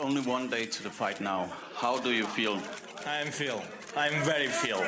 Only one day to the fight now. How do you feel? I'm feel. I'm very feel.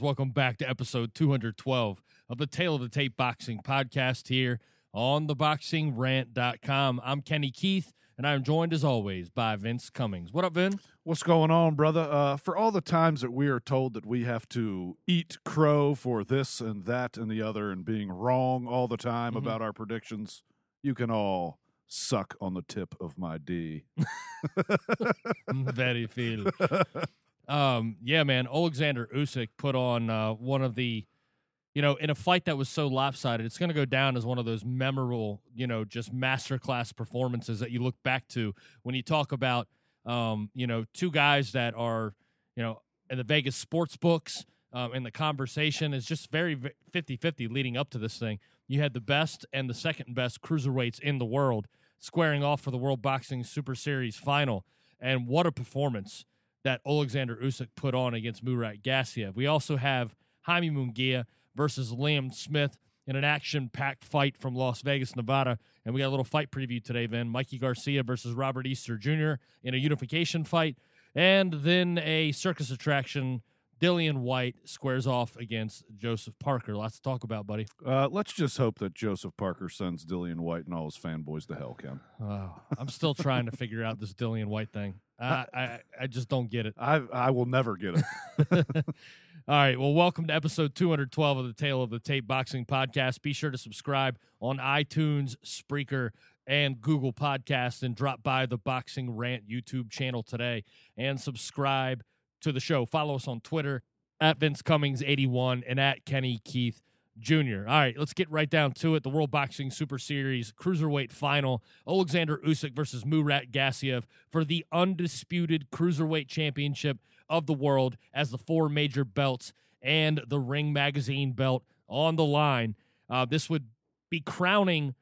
Welcome back to episode 212 of the Tale of the Tape Boxing podcast here on theboxingrant.com. I'm Kenny Keith, and I'm joined as always by Vince Cummings. What up, Vin? What's going on, brother? Uh, for all the times that we are told that we have to eat crow for this and that and the other and being wrong all the time Mhm. about our predictions, you can all suck on the tip of my D. Very feel. Um, yeah, man. Alexander Usyk put on uh, one of the, you know, in a fight that was so lopsided, it's going to go down as one of those memorable, you know, just masterclass performances that you look back to when you talk about, um, you know, two guys that are, you know, in the Vegas sports books. Um, the conversation is just very 50 50 leading up to this thing. You had the best and the second best cruiserweights in the world squaring off for the World Boxing Super Series final. And what a performance that Alexander Usyk put on against Murat Gassiev. We also have Jaime Munguia versus Liam Smith in an action-packed fight from Las Vegas, Nevada. And we got a little fight preview today, then. Mikey Garcia versus Robert Easter Jr. in a unification fight. And then a circus attraction, Dillian Whyte squares off against Joseph Parker. Lots to talk about, buddy. Uh, let's just hope that Joseph Parker sends Dillian Whyte and all his fanboys to hell, Ken. Oh, I'm still trying to figure out this Dillian Whyte thing. I, I, I just don't get it. I I will never get it. All right. Well, welcome to episode 212 of the Tale of the Tape Boxing Podcast. Be sure to subscribe on iTunes, Spreaker, and Google Podcasts, and drop by the Boxing Rant YouTube channel today and subscribe to the show. Follow us on Twitter at Vince Cummings81 and at Kenny Keith Jr. All right, let's get right down to it. The World Boxing Super Series Cruiserweight Final. Alexander Usyk versus Murat Gassiev for the undisputed Cruiserweight Championship of the world as the four major belts and the Ring Magazine belt on the line. Uh, this would be crowning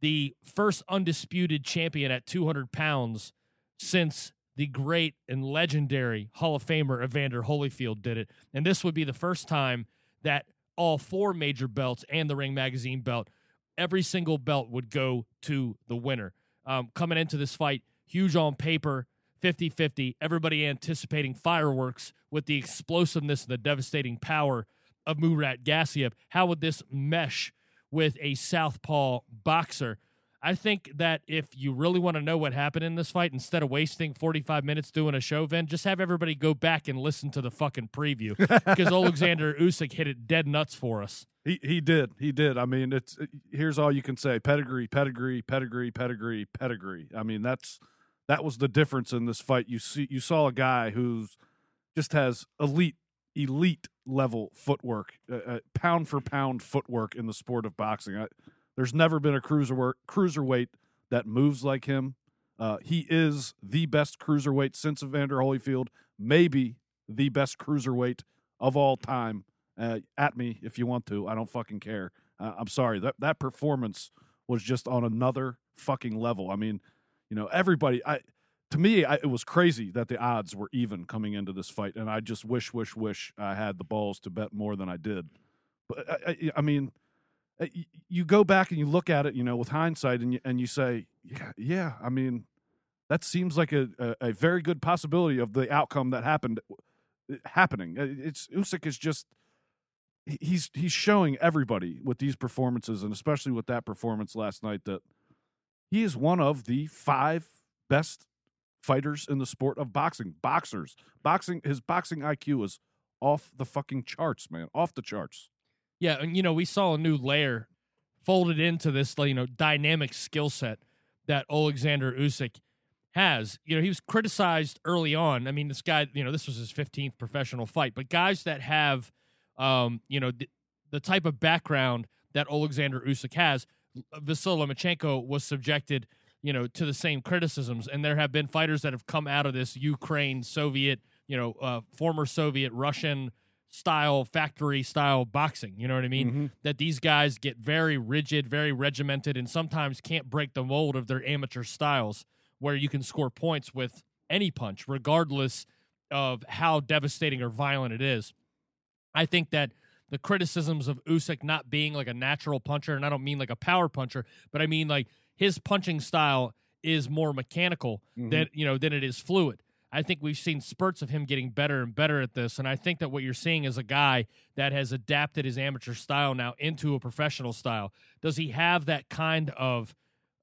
the first undisputed champion at 200 pounds since the great and legendary Hall of Famer Evander Holyfield did it. And this would be the first time that all four major belts and the Ring Magazine belt, every single belt would go to the winner. Um, coming into this fight, huge on paper, 50 50. Everybody anticipating fireworks with the explosiveness and the devastating power of Murat Gassiev. How would this mesh with a southpaw boxer? I think that if you really want to know what happened in this fight, instead of wasting 45 minutes doing a show, Vin, just have everybody go back and listen to the fucking preview because Alexander Usyk hit it dead nuts for us. He he did. He did. I mean, it's here's all you can say: pedigree, pedigree, pedigree, pedigree, pedigree. I mean, that's that was the difference in this fight. You see, you saw a guy who's just has elite, elite level footwork, uh, uh, pound for pound footwork in the sport of boxing. I, there's never been a cruiser cruiserweight that moves like him. Uh, he is the best cruiserweight since Evander Holyfield, maybe the best cruiserweight of all time. Uh, at me if you want to. I don't fucking care. Uh, I'm sorry. That that performance was just on another fucking level. I mean, you know, everybody. I to me, I, it was crazy that the odds were even coming into this fight, and I just wish, wish, wish I had the balls to bet more than I did. But I, I, I mean, you go back and you look at it, you know, with hindsight, and you, and you say, yeah, yeah. I mean, that seems like a, a, a very good possibility of the outcome that happened uh, happening. Uh, It's Usyk is just he's he's showing everybody with these performances, and especially with that performance last night, that he is one of the five best fighters in the sport of boxing. Boxers, boxing, his boxing IQ is off the fucking charts, man, off the charts. Yeah, and you know, we saw a new layer folded into this, you know, dynamic skill set that Alexander Usyk has. You know, he was criticized early on. I mean, this guy, you know, this was his 15th professional fight, but guys that have, um, you know, the, the type of background that Alexander Usyk has, Vasyl Lomachenko was subjected, you know, to the same criticisms. And there have been fighters that have come out of this Ukraine, Soviet, you know, uh, former Soviet, Russian style, factory style boxing. You know what I mean? Mm-hmm. That these guys get very rigid, very regimented, and sometimes can't break the mold of their amateur styles where you can score points with any punch, regardless of how devastating or violent it is. I think that the criticisms of Usyk not being like a natural puncher, and I don't mean like a power puncher, but I mean like his punching style is more mechanical than you know than it is fluid. I think we've seen spurts of him getting better and better at this, and I think that what you're seeing is a guy that has adapted his amateur style now into a professional style. Does he have that kind of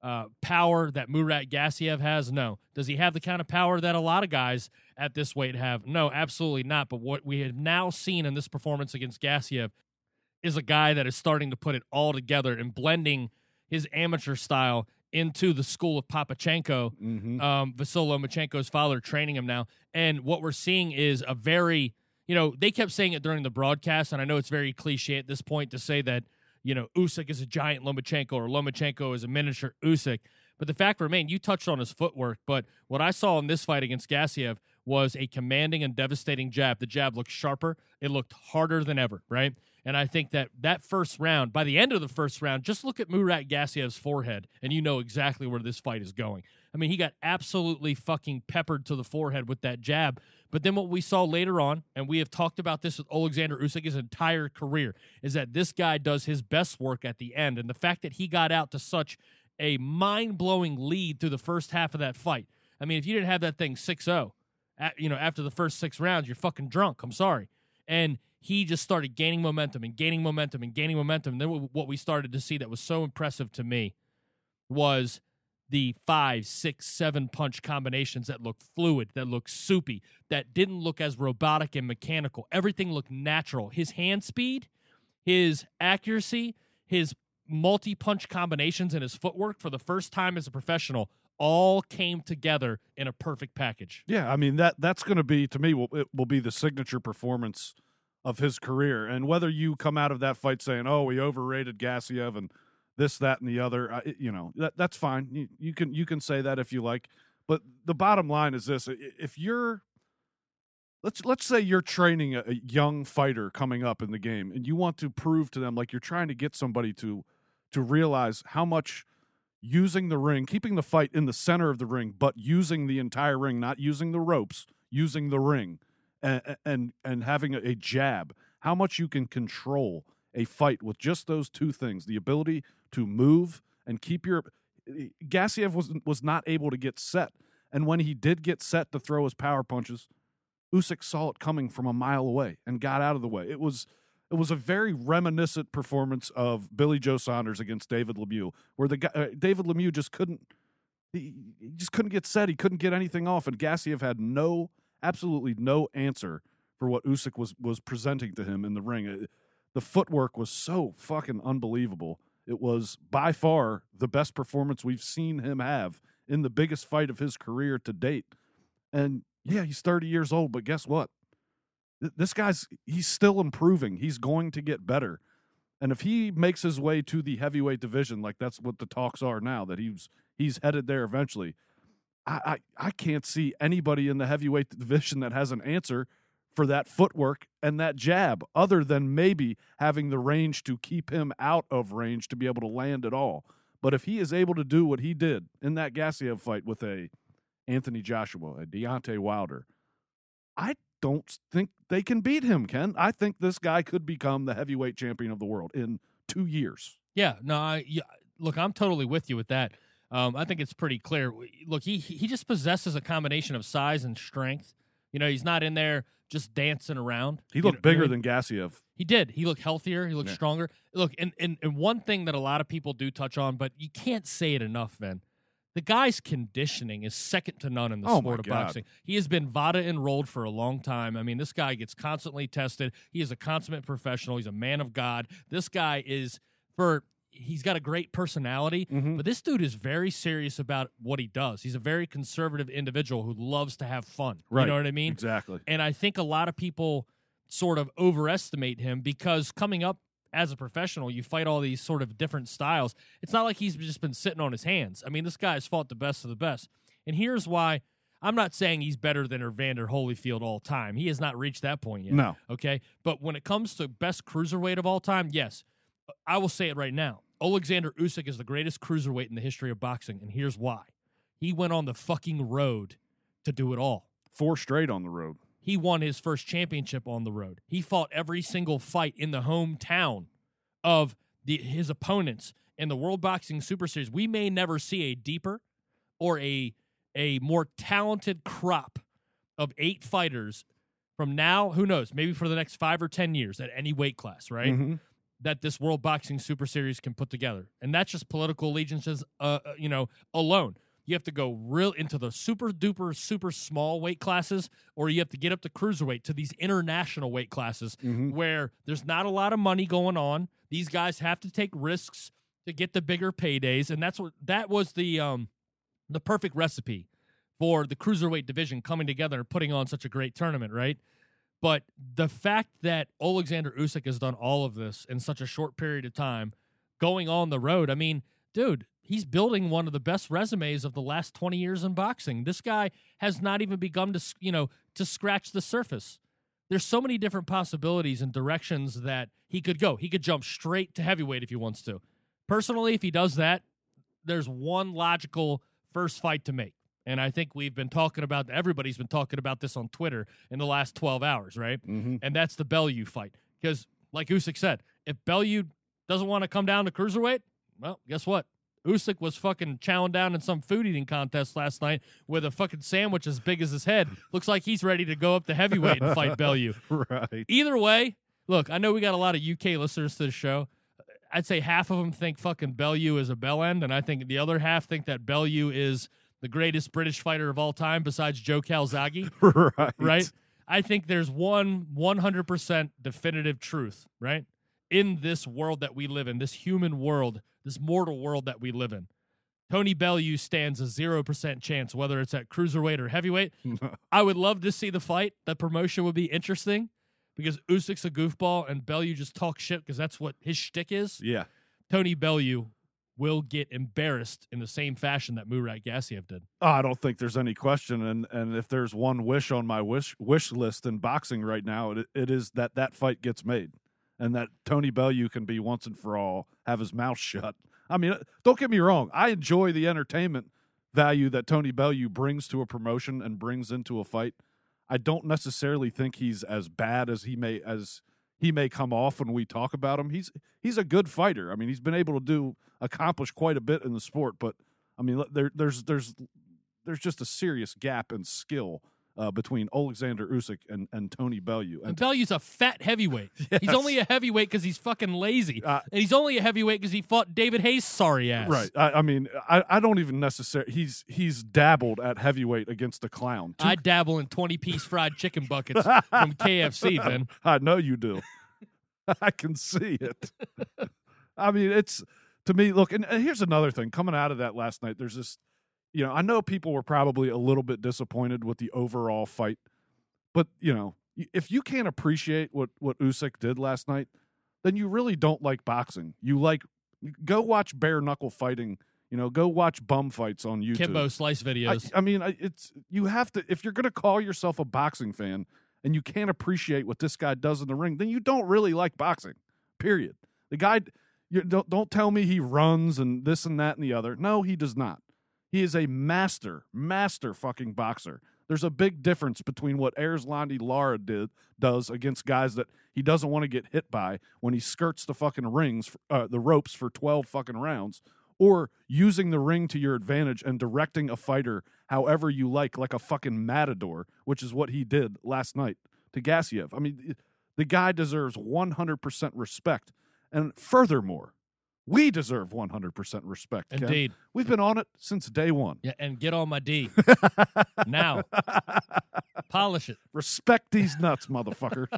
uh, power that Murat Gassiev has? No. Does he have the kind of power that a lot of guys at this weight have? No, absolutely not. But what we have now seen in this performance against Gassiev is a guy that is starting to put it all together and blending his amateur style into the school of Papachenko. Mm-hmm. Um, father training him now. And what we're seeing is a very, you know, they kept saying it during the broadcast, and I know it's very cliche at this point to say that, you know, Usyk is a giant Lomachenko or Lomachenko is a miniature Usyk. But the fact remains, you touched on his footwork, but what I saw in this fight against Gassiev was a commanding and devastating jab. The jab looked sharper, it looked harder than ever, right? And I think that that first round, by the end of the first round, just look at Murat Gassiev's forehead, and you know exactly where this fight is going. I mean, he got absolutely fucking peppered to the forehead with that jab. But then what we saw later on, and we have talked about this with Alexander Usyk his entire career, is that this guy does his best work at the end. And the fact that he got out to such a mind blowing lead through the first half of that fight. I mean, if you didn't have that thing 6 0, you know, after the first six rounds, you're fucking drunk. I'm sorry. And he just started gaining momentum and gaining momentum and gaining momentum. And then what we started to see that was so impressive to me was the five, six, seven punch combinations that looked fluid, that looked soupy, that didn't look as robotic and mechanical. Everything looked natural. His hand speed, his accuracy, his multi punch combinations, and his footwork for the first time as a professional all came together in a perfect package. Yeah, I mean that that's going to be to me will it will be the signature performance of his career. And whether you come out of that fight saying, "Oh, we overrated Gassiev and this, that, and the other," you know that that's fine. You, you can you can say that if you like. But the bottom line is this: if you're let's let's say you're training a, a young fighter coming up in the game, and you want to prove to them like you're trying to get somebody to to realize how much using the ring, keeping the fight in the center of the ring, but using the entire ring, not using the ropes, using the ring, and and, having a, a jab. How much you can control a fight with just those two things: the ability to move and keep your. Gassiev was was not able to get set, and when he did get set to throw his power punches, Usyk saw it coming from a mile away and got out of the way. It was it was a very reminiscent performance of Billy Joe Saunders against David Lemieux, where the guy, uh, David Lemieux just couldn't he, he just couldn't get set. He couldn't get anything off, and Gassiev had no, absolutely no answer for what Usyk was was presenting to him in the ring. It, the footwork was so fucking unbelievable. It was by far the best performance we've seen him have in the biggest fight of his career to date. And yeah, he's 30 years old, but guess what? this guy's he's still improving. He's going to get better. And if he makes his way to the heavyweight division, like that's what the talks are now, that he's he's headed there eventually. I, I, I can't see anybody in the heavyweight division that has an answer for that footwork and that jab, other than maybe having the range to keep him out of range to be able to land at all. But if he is able to do what he did in that Gassiev fight with a Anthony Joshua, a Deontay Wilder, I don't think they can beat him, Ken. I think this guy could become the heavyweight champion of the world in two years. Yeah, no, I, yeah, look, I'm totally with you with that. Um, I think it's pretty clear. Look, he he just possesses a combination of size and strength. You know, he's not in there just dancing around. He looked you know, bigger you know, than Gassiev. He did. He looked healthier. He looked Yeah. stronger. Look, and, and and one thing that a lot of people do touch on, but you can't say it enough, man. The guy's conditioning is second to none in the Oh, sport of God. boxing. He has been VADA enrolled for a long time. I mean, this guy gets constantly tested. He is a consummate professional. He's a man of God. This guy is for he's got a great personality, Mhm. but this dude is very serious about what he does. He's a very conservative individual who loves to have fun. Right. You know what I mean? Exactly. And I think a lot of people sort of overestimate him because coming up as a professional, you fight all these sort of different styles. It's not like he's just been sitting on his hands. I mean, this guy's fought the best of the best. And here's why I'm not saying he's better than Evander Holyfield all time. He has not reached that point yet. No. Okay. But when it comes to best cruiserweight of all time, yes, I will say it right now. Alexander Usyk is the greatest cruiserweight in the history of boxing. And here's why he went on the fucking road to do it all. Four straight on the road. He won his first championship on the road. He fought every single fight in the hometown of the, his opponents in the World Boxing Super Series. We may never see a deeper or a a more talented crop of eight fighters from now, who knows, maybe for the next five or 10 years at any weight class, right? Mhm. That this World Boxing Super Series can put together. And that's just political allegiances, uh, uh, you know, alone. You have to go real into the super duper, super small weight classes, or you have to get up to cruiserweight to these international weight classes Mhm. where there's not a lot of money going on. These guys have to take risks to get the bigger paydays, and that's what that was the um the perfect recipe for the cruiserweight division coming together and putting on such a great tournament, right? But the fact that Alexander Usyk has done all of this in such a short period of time, going on the road, I mean, dude, he's building one of the best resumes of the last 20 years in boxing. This guy has not even begun to, you know, to scratch the surface. There's so many different possibilities and directions that he could go. He could jump straight to heavyweight if he wants to. Personally, if he does that, there's one logical first fight to make. And I think we've been talking about everybody's been talking about this on Twitter in the last 12 hours, right? Mhm. And that's the Bellew fight. Because, like Usyk said, if Bellew doesn't want to come down to cruiserweight, well, guess what? Usyk was fucking chowing down in some food eating contest last night with a fucking sandwich as big as his head. Looks like he's ready to go up to heavyweight and fight Bellew. Right. Either way, look, I know we got a lot of UK listeners to the show. I'd say half of them think fucking Bellew is a bell end, and I think the other half think that Bellew is the greatest British fighter of all time besides Joe Calzaghe, right. right? I think there's one 100% definitive truth, right? In this world that we live in, this human world, this mortal world that we live in. Tony Bellew stands a 0% chance, whether it's at cruiserweight or heavyweight. I would love to see the fight. The promotion would be interesting because Usyk's a goofball and Bellew just talks shit because that's what his shtick is. Yeah. Tony Bellew will get embarrassed in the same fashion that Murat Gassiev did. Oh, I don't think there's any question, and and if there's one wish on my wish wish list in boxing right now, it, it is that that fight gets made, and that Tony Bellew can be once and for all have his mouth shut. I mean, don't get me wrong, I enjoy the entertainment value that Tony Bellew brings to a promotion and brings into a fight. I don't necessarily think he's as bad as he may as he may come off when we talk about him. He's he's a good fighter. I mean, he's been able to do accomplish quite a bit in the sport, but I mean, there there's there's there's just a serious gap in skill uh, between Alexander Usyk and, and Tony Bellew. And And Bellew's a fat heavyweight. He's only a heavyweight because he's fucking lazy. Uh, and he's only a heavyweight because he fought David Haye's sorry ass. right, I, I mean, I, I don't even necessarily. He's he's dabbled at heavyweight against a clown. Two- I dabble in 20 piece fried chicken buckets from KFC, Vin. I know you do. I can see it. I mean, it's to me. Look, and, and here's another thing coming out of that last night. There's this, you know, I know people were probably a little bit disappointed with the overall fight, but you know, if you can't appreciate what what Usyk did last night, then you really don't like boxing. You like go watch bare knuckle fighting. You know, go watch bum fights on YouTube. Kimbo slice I, videos. I mean, I- it's you have to if you're going to call yourself a boxing fan and you can't appreciate what this guy does in the ring, then you don't really like boxing. Period. The guy, you don't don't tell me he runs and this and that and the other. No, he does not. He is a master, master fucking boxer. There's a big difference between what Erislandy Lara did does against guys that he doesn't want to get hit by when he skirts the fucking rings, uh, the ropes for twelve fucking rounds, or using the ring to your advantage and directing a fighter however you like, like a fucking matador, which is what he did last night to Gassiev. I mean, the guy deserves 100% respect. And furthermore, we deserve 100% respect. Ken. Indeed. We've been on it since day one. Yeah, and get on my D. now. Polish it. Respect these nuts, motherfucker.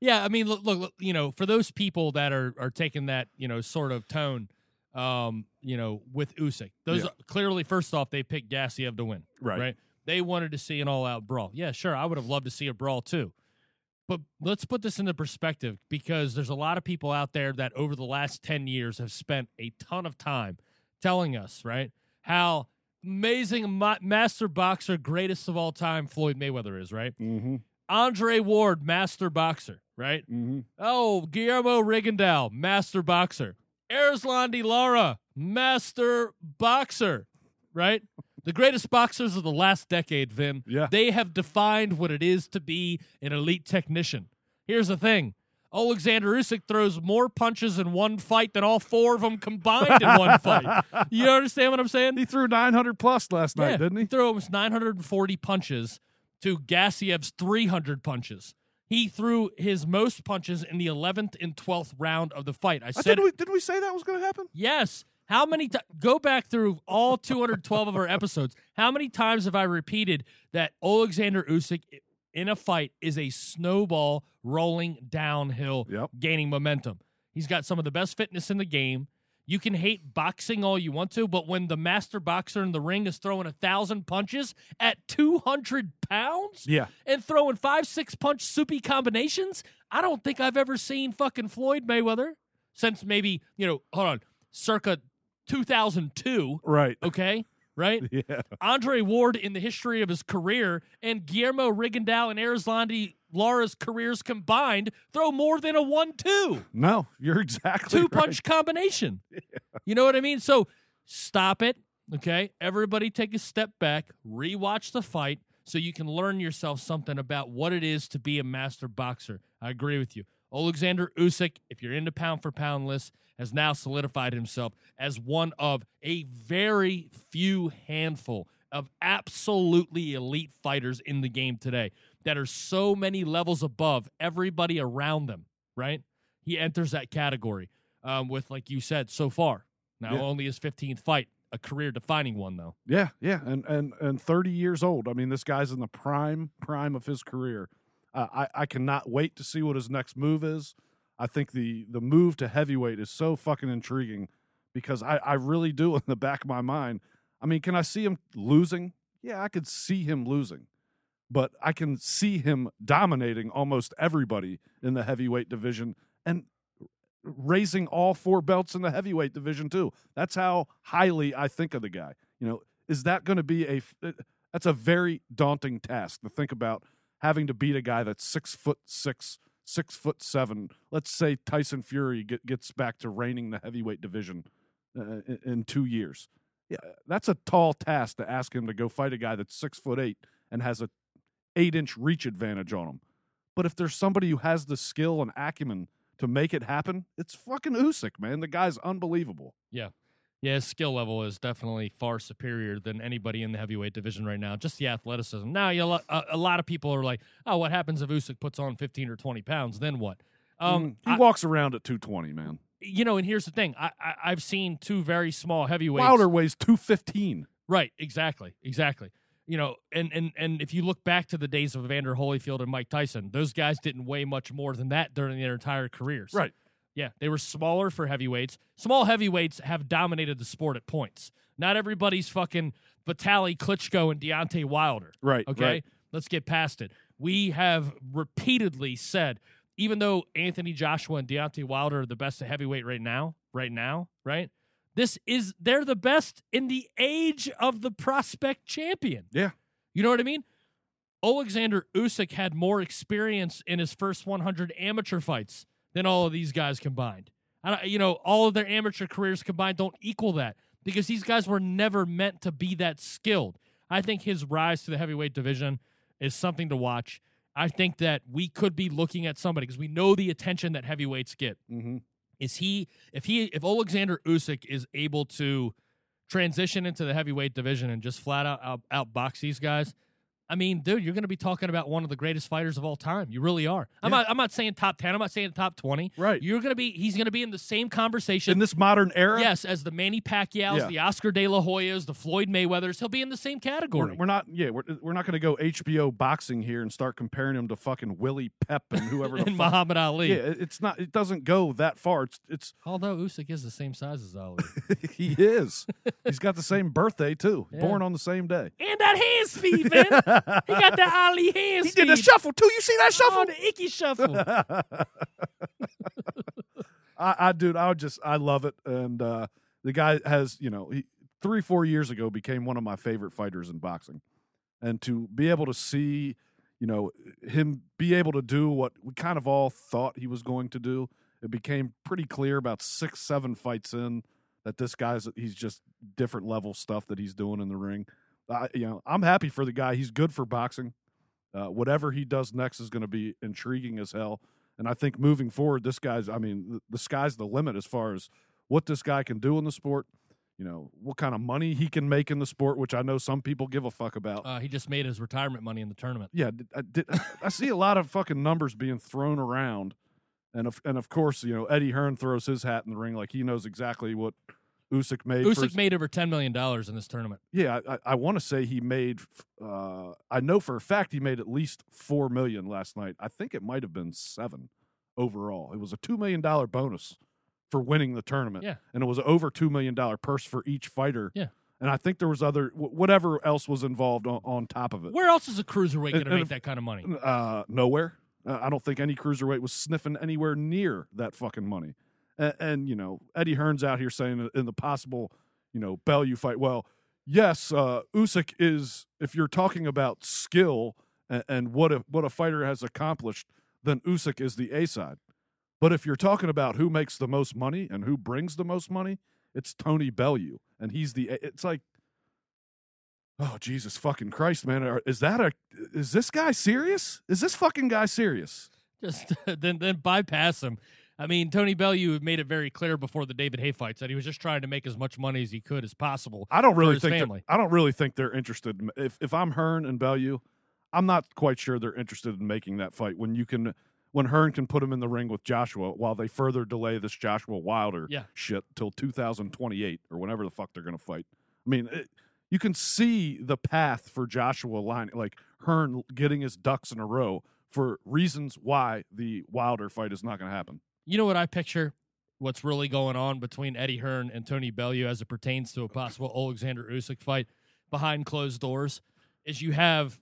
Yeah, I mean, look, look, look, you know, for those people that are are taking that, you know, sort of tone, um, you know, with Usyk, those Yeah. clearly, first off, they picked Gassiev to win, Right. Right? They wanted to see an all-out brawl. Yeah, sure, I would have loved to see a brawl too. But let's put this into perspective because there's a lot of people out there that over the last 10 years have spent a ton of time telling us, right, how amazing ma- master boxer, greatest of all time, Floyd Mayweather is, right? Mm-hmm. Andre Ward, master boxer, right? Mm-hmm. Oh, Guillermo Rigondeaux, master boxer. Erislandy Lara, master boxer, right? The greatest boxers of the last decade, Vin. Yeah. They have defined what it is to be an elite technician. Here's the thing. Alexander Usyk throws more punches in one fight than all four of them combined in one fight. You understand what I'm saying? He threw 900 plus last night, Yeah, didn't he? He threw almost 940 punches to Gassiev's 300 punches. He threw his most punches in the 11th and 12th round of the fight. I said, did we did we say that was going to happen? yes. How many times? Go back through all 212 of our episodes. How many times have I repeated that Alexander Usyk in a fight is a snowball rolling downhill, Yep. gaining momentum? He's got some of the best fitness in the game. You can hate boxing all you want to, but when the master boxer in the ring is throwing a thousand punches at 200 pounds Yeah. and throwing five, six punch soupy combinations, I don't think I've ever seen fucking Floyd Mayweather since maybe, you know, hold on, circa 2002. Right. Okay. Right? Yeah. Andre Ward in the history of his career and Guillermo Rigondeaux and Erislandy Lara's careers combined throw more than a one-two No, you're exactly two right. punch combination. You know what I mean? So stop it. Okay. Everybody take a step back, rewatch the fight so you can learn yourself something about what it is to be a master boxer. I agree with you. Alexander Usyk, if you're into pound for pound list, has now solidified himself as one of a very few handful of absolutely elite fighters in the game today that are so many levels above everybody around them, right? He enters that category um, with, like you said, so far. Now Yeah. only his 15th fight, a career defining one, though. Yeah, yeah, and and and 30 years old. I mean, this guy's in the prime prime of his career. Uh, I I cannot wait to see what his next move is. I think the the move to heavyweight is so fucking intriguing because I I really do in the back of my mind. I mean, can I see him losing? Yeah, I could see him losing. But I can see him dominating almost everybody in the heavyweight division and raising all four belts in the heavyweight division too. That's how highly I think of the guy. You know, is that going to be a? That's a very daunting task to think about having to beat a guy that's six foot six, six foot seven. Let's say Tyson Fury get, gets back to reigning the heavyweight division uh, in, in two years. Yeah, that's a tall task to ask him to go fight a guy that's six foot eight and has a eight inch reach advantage on him. But if there's somebody who has the skill and acumen to make it happen, it's fucking Usyk, man. The guy's unbelievable. Yeah, his skill level is definitely far superior than anybody in the heavyweight division right now. Just the athleticism. Now, you know, a, a lot of people are like, "Oh, what happens if Usyk puts on 15 or 20 pounds? Then what?" Um, Mm, he I- walks around at 220, man. you know, and here's the thing: I, I I've seen two very small heavyweights. Wilder weighs 215. Right, exactly, exactly. You know, and and and if you look back to the days of Evander Holyfield and Mike Tyson, those guys didn't weigh much more than that during their entire careers. Right. Yeah, they were smaller for heavyweights. Small heavyweights have dominated the sport at points. Not everybody's fucking Vitaly Klitschko and Deontay Wilder. Right. Okay, right. let's get past it. We have repeatedly said, even though Anthony Joshua and Deontay Wilder are the best at heavyweight right now, right now, right? This is they're the best in the age of the prospect champion. Yeah. You know what I mean? Alexander Usyk had more experience in his first 100 amateur fights than all of these guys combined. I don't, you know, all of their amateur careers combined don't equal that because these guys were never meant to be that skilled. I think his rise to the heavyweight division is something to watch. I think that we could be looking at somebody because we know the attention that heavyweights get. Mm-hmm. Is he if he if Alexander Usyk is able to transition into the heavyweight division and just flat out out, outbox these guys, I mean, dude, you're going to be talking about one of the greatest fighters of all time. You really are. I'm Yeah. not. I'm not saying top ten. I'm not saying top twenty. Right. You're going to be. He's going to be in the same conversation. In this modern era, yes, as the Manny Pacquiao's, Yeah. the Oscar De La Hoyas, the Floyd Mayweathers. He'll be in the same we're, category. we're not. Yeah, we're, we're not going to go HBO boxing here and start comparing him to fucking Willie Pep and whoever the and fuck. Muhammad Ali. Yeah, it- it's not. It doesn't go that far. It's it's Although Usyk is the same size as Ali. he is. He's got the same birthday too. Yeah. Born on the same day. and that hand speed, man. He got that Ali hand He speed. did the shuffle too. You see that shuffle? Oh, the icky shuffle. I, I dude, I just I love it. And uh the guy has, you know, he three, four years ago became one of my favorite fighters in boxing. And to be able to see, you know, him be able to do what we kind of all thought he was going to do, it became pretty clear about six, seven fights in that this guy's he's just different level stuff that he's doing in the ring. I, you know, I'm happy for the guy. He's good for boxing. Uh, whatever he does next is going to be intriguing as hell. And I think moving forward, this guy's, I mean, the, the sky's the limit as far as what this guy can do in the sport, you know, what kind of money he can make in the sport, which I know some people give a fuck about. Uh, he just made his retirement money in the tournament. yeah, I, did, I see a lot of fucking numbers being thrown around. And of, and of course, you know, Eddie Hearn throws his hat in the ring like he knows exactly what Usyk made. Usyk made over ten million dollars in this tournament. yeah, I, I want to say he made. Uh, I know for a fact he made at least four million last night. I think it might have been seven overall. It was a two million dollar bonus for winning the tournament. Yeah. and it was over two million dollar purse for each fighter. Yeah. and I think there was other whatever else was involved on, on top of it. Where else is a cruiserweight going to make if- that kind of money? Uh, nowhere. Uh, I don't think any cruiserweight was sniffing anywhere near that fucking money. And, and you know, Eddie Hearn's out here saying in the possible, you know, Bellew fight. Well, yes, uh, Usyk is. If you're talking about skill and, and what a what a fighter has accomplished, then Usyk is the A side. But if you're talking about who makes the most money and who brings the most money, it's Tony Bellew, and he's the. It's like. Oh Jesus fucking Christ, man! Is that a? Is this guy serious? Is this fucking guy serious? Just then, then bypass him. I mean, Tony Bellew made it very clear before the David Haye fight that he was just trying to make as much money as he could as possible. I don't really think. family. I don't really think they're interested. In, if if I'm Hearn and Bellew, I'm not quite sure they're interested in making that fight. When you can, when Hearn can put him in the ring with Joshua, while they further delay this Joshua Wilder Yeah. shit till 2028 or whenever the fuck they're going to fight. I mean, it, you can see the path for Joshua line, like Hearn getting his ducks in a row for reasons why the Wilder fight is not going to happen. You know what I picture? What's really going on between Eddie Hearn and Tony Bellew as it pertains to a possible Alexander Usyk fight behind closed doors is you have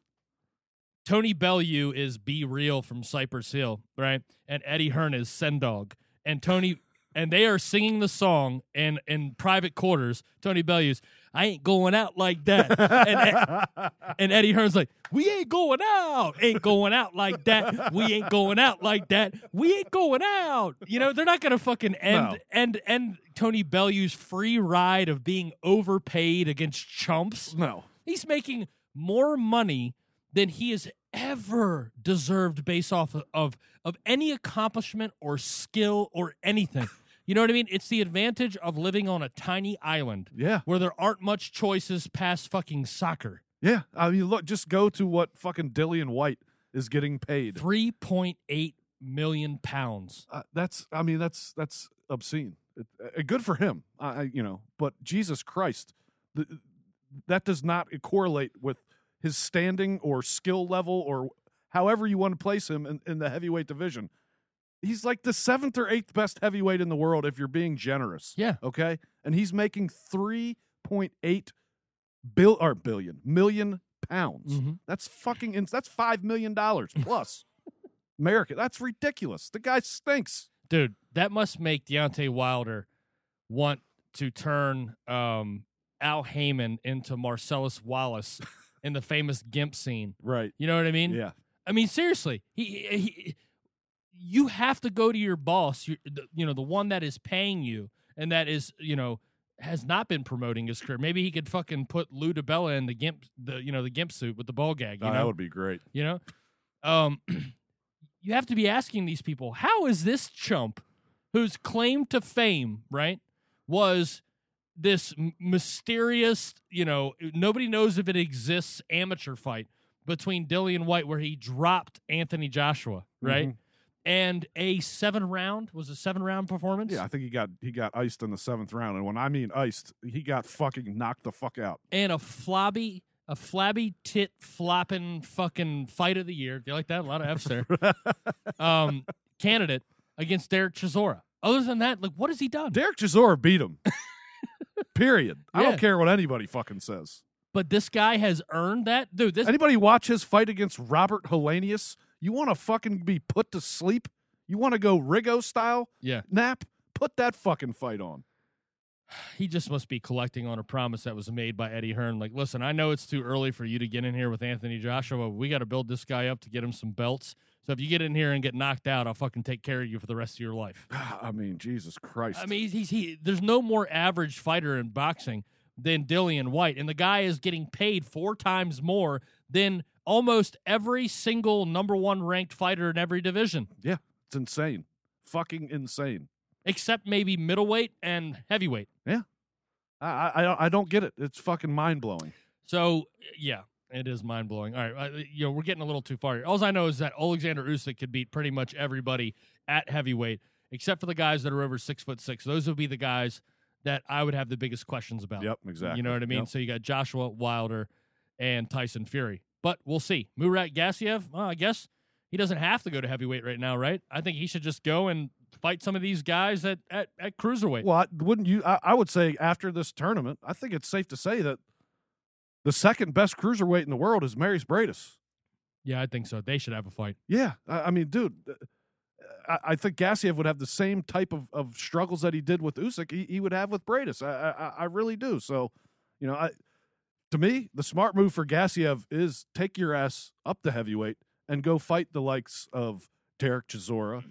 Tony Bellew is B-Real from Cypress Hill, right? And Eddie Hearn is Sen Dog. And Tony and they are singing the song in in private quarters. Tony Bellew's I ain't going out like that. and, and Eddie Hearn's like, we ain't going out, ain't going out like that. We ain't going out like that. We ain't going out. You know, they're not gonna fucking end No. end end Tony Bellew's free ride of being overpaid against chumps. no, He's making more money than he has ever deserved based off of, of, of any accomplishment or skill or anything. You know what I mean? It's the advantage of living on a tiny island yeah. where there aren't much choices past fucking soccer. Yeah, I mean, look, just go to what fucking Dillian Whyte is getting paid. 3.8 million pounds. Uh, that's, I mean, that's that's obscene. It, uh, good for him, I, you know. But Jesus Christ, th- that does not correlate with his standing or skill level or however you want to place him in, in the heavyweight division. He's like the seventh or eighth best heavyweight in the world if you're being generous. Yeah. Okay, and he's making three point eight bill or billion million pounds. Mhm. That's fucking. Ins- that's five million dollars plus. America. That's ridiculous. The guy stinks. Dude, that must make Deontay Wilder want to turn um, Al Haymon into Marcellus Wallace in the famous Gimp scene. Right. You know what I mean? Yeah. I mean, seriously, he, he, he- you have to go to your boss, you, the, you know, the one that is paying you and that is, you know, has not been promoting his career. Maybe he could fucking put Lou DiBella in the gimp, the you know, the gimp suit with the ball gag. You Oh, know, that would be great. you know, um, you have to be asking these people, how is this chump, whose claim to fame, right, was this mysterious, you know, nobody knows if it exists amateur fight between Dillian Whyte where he dropped Anthony Joshua, right? Mhm. And a seven round was a seven round performance. Yeah, I think he got he got iced in the seventh round, and when I mean iced, he got fucking knocked the fuck out. and a flabby, a flabby tit flopping fucking fight of the year. Do you like that? A lot of F's there. um, candidate against Derek Chisora. Other than that, like, what has he done? Derek Chisora beat him. Period. I don't care what anybody fucking says. but this guy has earned that, dude. This Anybody watch his fight against Robert Helenius? You want to fucking be put to sleep? You want to go Rigo style yeah, nap? Put that fucking fight on. he just must be collecting on a promise that was made by Eddie Hearn. Like, listen, I know it's too early for you to get in here with Anthony Joshua. We got to build this guy up to get him some belts. So if you get in here and get knocked out, I'll fucking take care of you for the rest of your life. I mean, Jesus Christ. I mean, he's, he's he. There's no more average fighter in boxing than Dillian Whyte, and the guy is getting paid four times more than almost every single number one ranked fighter in every division, yeah, it's insane. Fucking insane. except maybe middleweight and heavyweight. Yeah. I I don't, I don't get it. It's fucking mind blowing. So yeah, it is mind blowing. All right, uh, you know we're getting a little too far here. All I know is that Alexander Usyk could beat pretty much everybody at heavyweight, except for the guys that are over six foot six. Those would be the guys that I would have the biggest questions about. Yep, exactly. You know what I mean? Yep. So you got Joshua Wilder and Tyson Fury. But we'll see. Murat Gassiev, well, I guess he doesn't have to go to heavyweight right now, right? I think he should just go and fight some of these guys at, at, at cruiserweight. Well, I, wouldn't you? I, I would say after this tournament, I think it's safe to say that the second best cruiserweight in the world is Mairis Briedis. yeah, I think so. They should have a fight. Yeah, I, I mean, dude, uh, I, I think Gassiev would have the same type of, of struggles that he did with Usyk. He, he would have with Briedis. I, I I really do. So, you know, I to me, the smart move for Gassiev is take your ass up to heavyweight and go fight the likes of Derek Chisora,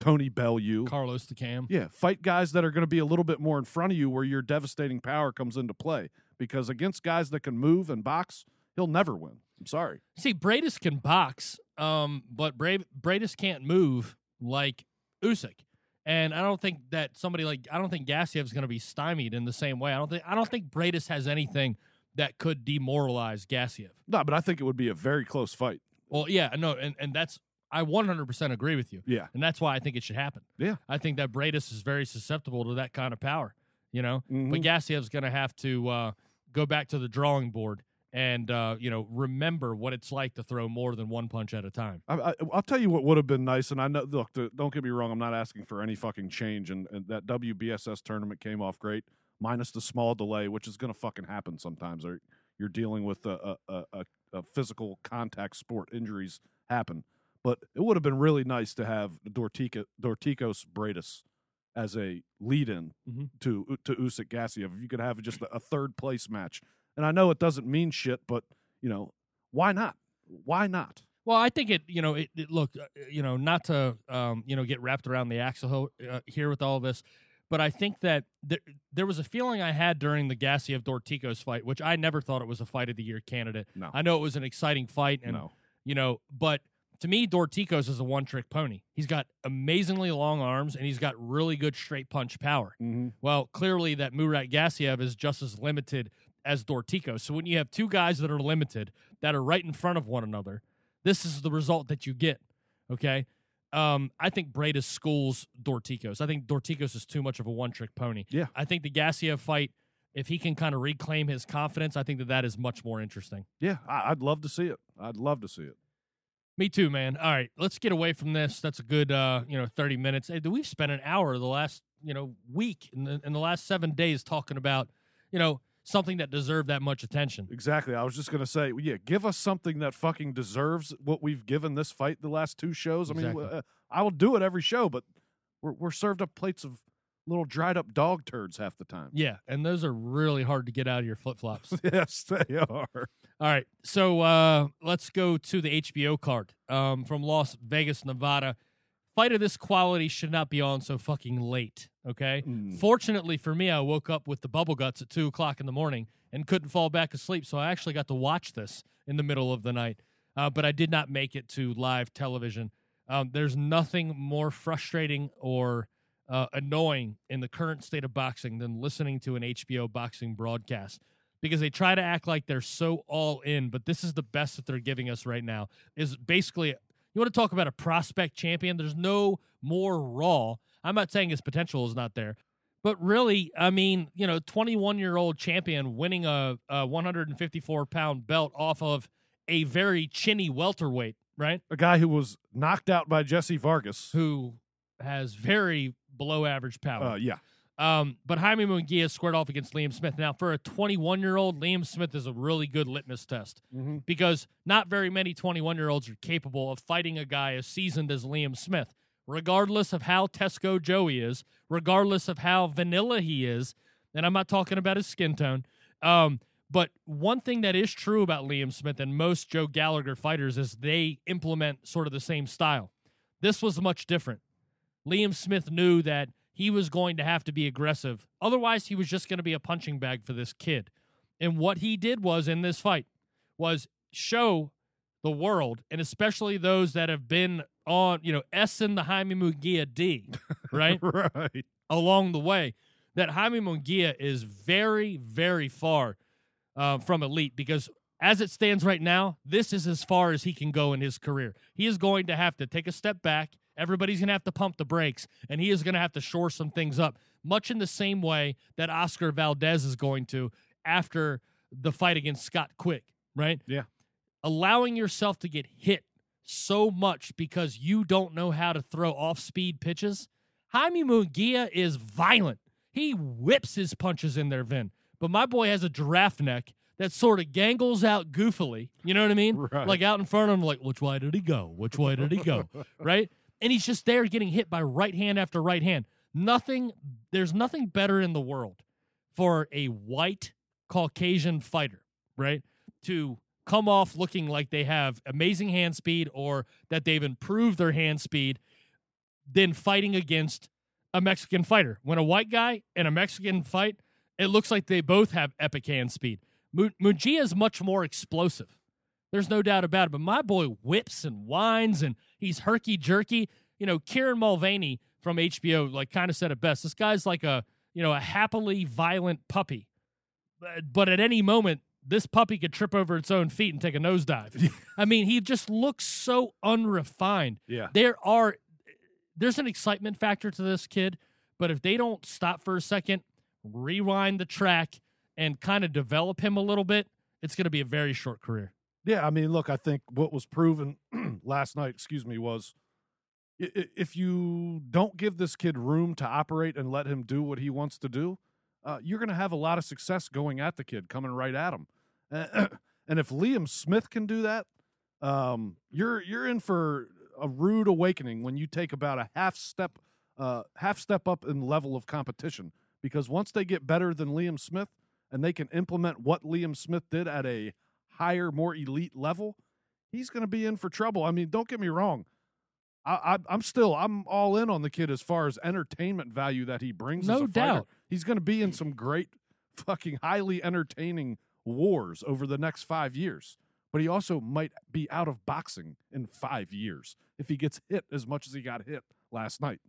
Tony Bellew. Carlos Takam. Yeah, fight guys that are going to be a little bit more in front of you where your devastating power comes into play. Because against guys that can move and box, he'll never win. I'm sorry. See, Briedis can box, um, but Bra- Briedis can't move like Usyk. And I don't think that somebody like I don't think Gassiev's going to be stymied in the same way. I don't think I don't think Briedis has anything that could demoralize Gassiev. No, but I think it would be a very close fight. Well, yeah, no, and, and that's I 100% agree with you. Yeah. And that's why I think it should happen. Yeah. I think that Briedis is very susceptible to that kind of power, you know? But Mhm. Gassiev's going to have to uh, go back to the drawing board and, uh, you know, remember what it's like to throw more than one punch at a time. I, I, I'll tell you what would have been nice, and I know. Look, don't get me wrong. I'm not asking for any fucking change, and, and that WBSS tournament came off great, minus the small delay, which is going to fucking happen sometimes. Or you're dealing with a, a, a, a, physical contact sport. Injuries happen, but it would have been really nice to have Dortica, Dorticos Briedis as a lead-in Mhm. to to Usyk Gassiev. If you could have just a, a third place match, and I know it doesn't mean shit, but you know why not? Why not? Well, I think it, you know, it, it look, uh, you know, not to, um, you know, get wrapped around the axle uh, here with all this, but I think that there, there was a feeling I had during the Gassiev Dorticos fight, which I never thought it was a fight of the year candidate. No. I know it was an exciting fight, and no. you know, but to me, Dorticos is a one trick pony. He's got amazingly long arms and he's got really good straight punch power. Mm-hmm. Well, clearly that Murat Gassiev is just as limited as Dorticos. So when you have two guys that are limited that are right in front of one another, this is the result that you get. Okay. Um, I think Briedis schools Dorticos. I think Dorticos is too much of a one trick pony. Yeah. I think the Gassiev fight, if he can kind of reclaim his confidence, I think that that is much more interesting. Yeah, I, I'd love to see it. I'd love to see it. Me too, man. All right, let's get away from this. That's a good, uh, you know, thirty minutes. Hey, we've spent an hour the last, you know, week in the, in the last seven days talking about, you know, something that deserved that much attention. Exactly. I was just gonna say, yeah, give us something that fucking deserves what we've given this fight the last two shows. I mean, uh, I will do it every show, but we're we're served up plates of little dried up dog turds half the time. Yeah, and those are really hard to get out of your flip flops. yes, they are. All right, so uh, let's go to the HBO card um, from Las Vegas, Nevada. Fight of this quality should not be on so fucking late. Okay. Mm. Fortunately for me, I woke up with the bubble guts at two o'clock in the morning and couldn't fall back asleep, so I actually got to watch this in the middle of the night. Uh, but I did not make it to live television. Um, there's nothing more frustrating or uh, annoying in the current state of boxing than listening to an HBO boxing broadcast. because they try to act like they're so all in, but this is the best that they're giving us right now. Is basically you want to talk about a prospect champion? There's no more raw. I'm not saying his potential is not there, but really, I mean, you know, 21 year old champion winning a, a 154 pound belt off of a very chinny welterweight, right? A guy who was knocked out by Jessie Vargas. Who has very below average power. Uh, yeah. Um, but Jaime Munguia squared off against Liam Smith. Now, for a 21 year old, Liam Smith is a really good litmus test Mm-hmm. because not very many 21 year olds are capable of fighting a guy as seasoned as Liam Smith, regardless of how Tesco Joey is, regardless of how vanilla he is. And I'm not talking about his skin tone. Um, but one thing that is true about Liam Smith and most Joe Gallagher fighters is they implement sort of the same style. This was much different. Liam Smith knew that he was going to have to be aggressive. Otherwise, he was just going to be a punching bag for this kid. And what he did was in this fight was show the world, and especially those that have been on, you know, S in the Jaime Munguia D, right? right. along the way that Jaime Munguia is very, very far uh, from elite because as it stands right now, this is as far as he can go in his career. He is going to have to take a step back. Everybody's going to have to pump the brakes, and he is going to have to shore some things up, much in the same way that Oscar Valdez is going to after the fight against Scott Quigg, right? Yeah. Allowing yourself to get hit so much because you don't know how to throw off speed pitches. Jaime Munguia is violent. He whips his punches in there, Vin. But my boy has a giraffe neck that sort of gangles out goofily. You know what I mean? Right. Like out in front of him, like, which way did he go? Which way did he go? right? And he's just there getting hit by right hand after right hand. Nothing, there's nothing better in the world for a white Caucasian fighter, right? To come off looking like they have amazing hand speed or that they've improved their hand speed than fighting against a Mexican fighter. When a white guy and a Mexican fight, it looks like they both have epic hand speed. Mu- Mujia is much more explosive. There's no doubt about it. But my boy whips and whines and he's herky jerky. You know, Kieran Mulvaney from HBO like kind of said it best. This guy's like a you know a happily violent puppy, but, but at any moment this puppy could trip over its own feet and take a nosedive. I mean, he just looks so unrefined. Yeah. There are there's an excitement factor to this kid, but if they don't stop for a second, rewind the track and kind of develop him a little bit, it's going to be a very short career. Yeah, I mean, look, I think what was proven last night, excuse me, was if you don't give this kid room to operate and let him do what he wants to do, uh, you're going to have a lot of success going at the kid, coming right at him. and if Liam Smith can do that, um, you're you're in for a rude awakening when you take about a half step, uh, half step up in level of competition. Because once they get better than Liam Smith and they can implement what Liam Smith did at a higher, more elite level, he's going to be in for trouble. I mean, don't get me wrong. I, I, I'm still I'm all in on the kid as far as entertainment value that he brings. No as a fighter. doubt. he's going to be in some great, fucking highly entertaining wars over the next five years. But he also might be out of boxing in five years if he gets hit as much as he got hit last night.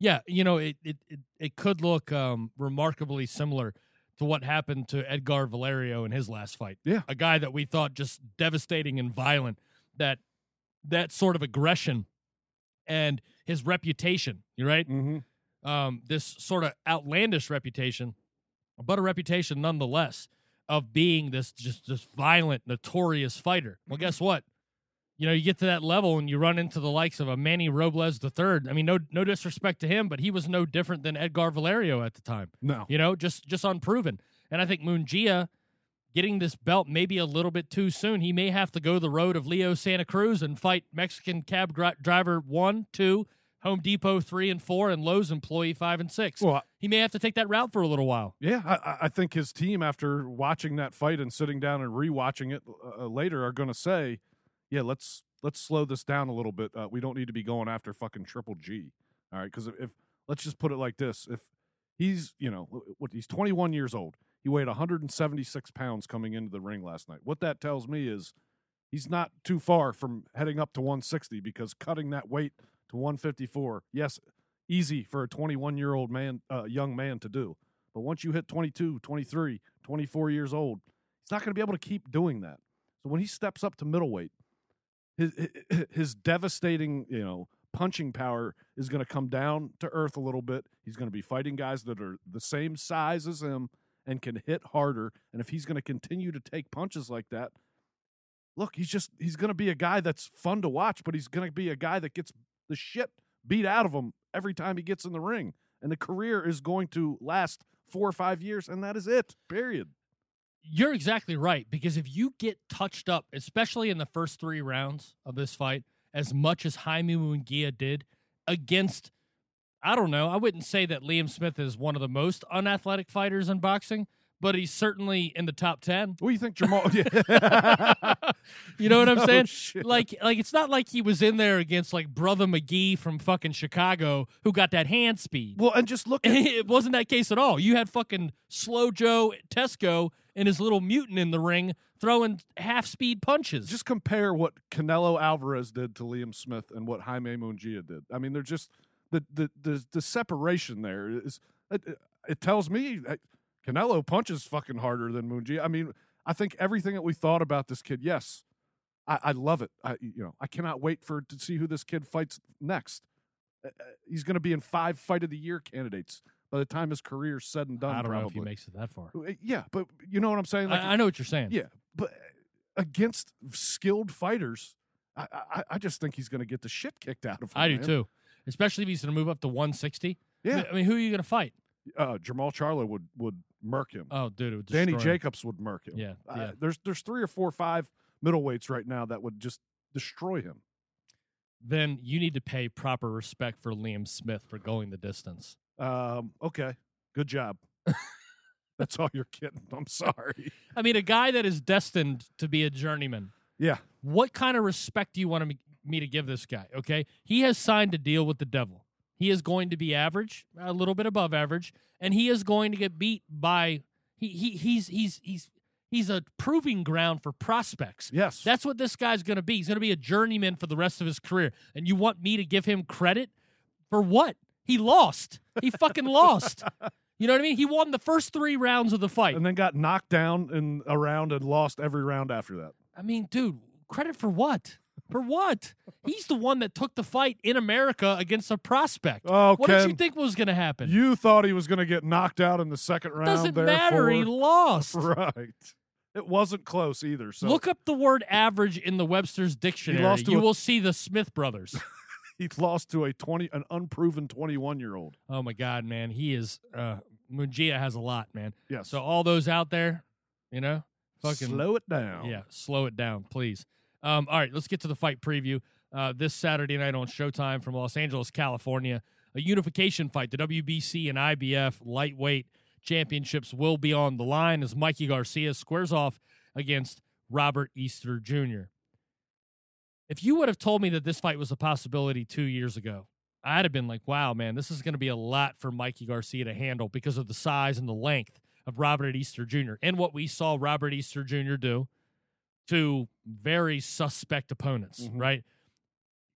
Yeah, you know, it it it, it could look um, remarkably similar to what happened to Edgar Valerio in his last fight. Yeah. a guy that we thought just devastating and violent. That that sort of aggression and his reputation. You right? Mm-hmm. um, this sort of outlandish reputation, but a reputation nonetheless of being this just this violent, notorious fighter. Well, guess what? You know, you get to that level and you run into the likes of a Manny Robles III. I mean, no no disrespect to him, but he was no different than Edgar Valerio at the time. No, You know, just just unproven. And I think Munguia getting this belt maybe a little bit too soon. He may have to go the road of Leo Santa Cruz and fight Mexican cab dri- driver one, two, Home Depot three and four, and Lowe's employee five and six. Well, he may have to take that route for a little while. Yeah, I- I, I think his team, after watching that fight and sitting down and rewatching it uh, later, are going to say, "Yeah, let's let's slow this down a little bit. Uh, we don't need to be going after fucking Triple G, all right? Because if, if let's just put it like this: if he's you know what he's 21 years old, he weighed 176 pounds coming into the ring last night. What that tells me is he's not too far from heading up to 160 because cutting that weight to 154, yes, easy for a 21 year old man, uh, young man to do. But once you hit 22, 23, 24 years old, He's not going to be able to keep doing that. So when he steps up to middleweight, his his devastating, you know, punching power is going to come down to earth a little bit. He's going to be fighting guys that are the same size as him and can hit harder. And if he's going to continue to take punches like that, look, he's just he's going to be a guy that's fun to watch, but he's going to be a guy that gets the shit beat out of him every time he gets in the ring. And the career is going to last four or five years, and that is it. Period. You're exactly right because if you get touched up, especially in the first three rounds of this fight, as much as Jaime Munguia did against, I don't know, I wouldn't say that Liam Smith is one of the most unathletic fighters in boxing, but he's certainly in the top ten. What do you think, Jamal? You know what I'm No saying? shit. Like, like it's not like he was in there against like brother McGee from fucking Chicago who got that hand speed. well, and just look at it wasn't that case at all. You had fucking slow Joe Tesco and his little mutant in the ring throwing half speed punches. just compare what Canelo Alvarez did to Liam Smith and what Jaime Munguia did. I mean, they're just the the the, the separation there is it, it tells me that Canelo punches fucking harder than Munguia. I mean, I think everything that we thought about this kid, yes, I, I love it. I you know I cannot wait for to see who this kid fights next. Uh, uh, He's going to be in five fight of the year candidates by the time his career's said and done. I don't know if he makes it that far. Uh, Yeah, but you know what I'm saying? I, I know what you're saying. Yeah, but against skilled fighters, I I, I just think he's going to get the shit kicked out of him. I do man. too. Especially if he's going to move up to 160. Yeah, I mean, who are you going to fight? uh, Jermall Charlo would would murk him. Oh, dude, it would Danny destroy him. Jacobs would murk him. Yeah, Uh, yeah. there's there's three or four or five middleweights right now that would just destroy him. Then you need to pay proper respect for Liam Smith for going the distance. Um, okay, good job. That's all you're getting. I'm sorry. I mean, a guy that is destined to be a journeyman. Yeah, what kind of respect do you want me- me to give this guy? Okay. He has signed a deal with the devil. He is going to be average, a little bit above average, and he is going to get beat by he, he he's he's he's he's a proving ground for prospects. yes. That's what this guy's going to be. He's going to be a journeyman for the rest of his career. And you want me to give him credit for what? He lost. He fucking lost. You know what I mean? He won the first 3 rounds of the fight. and then got knocked down in a round and lost every round after that. I mean, dude, credit for what? For what? He's the one that took the fight in America against a prospect. Oh, what did you think was going to happen? You thought he was going to get knocked out in the second round. Doesn't matter. He lost. Right. It wasn't close either. So Look up the word average in the Webster's dictionary. lost to You a- will see the Smith brothers. he lost to a twenty, an unproven twenty-one year old. oh my God, man. He is uh Munguia has a lot, man. Yes. So all those out there, you know, fucking slow it down. Yeah, slow it down, please. Um, all right, let's get to the fight preview. Uh, this Saturday night on Showtime from Los Angeles, California, a unification fight. The WBC and IBF lightweight championships will be on the line as Mikey Garcia squares off against Robert Easter Jr. If you would have told me that this fight was a possibility two years ago, I'd have been like, wow, man, this is going to be a lot for Mikey Garcia to handle because of the size and the length of Robert Easter Jr. and what we saw Robert Easter Jr. do to very suspect opponents, Mhm. right?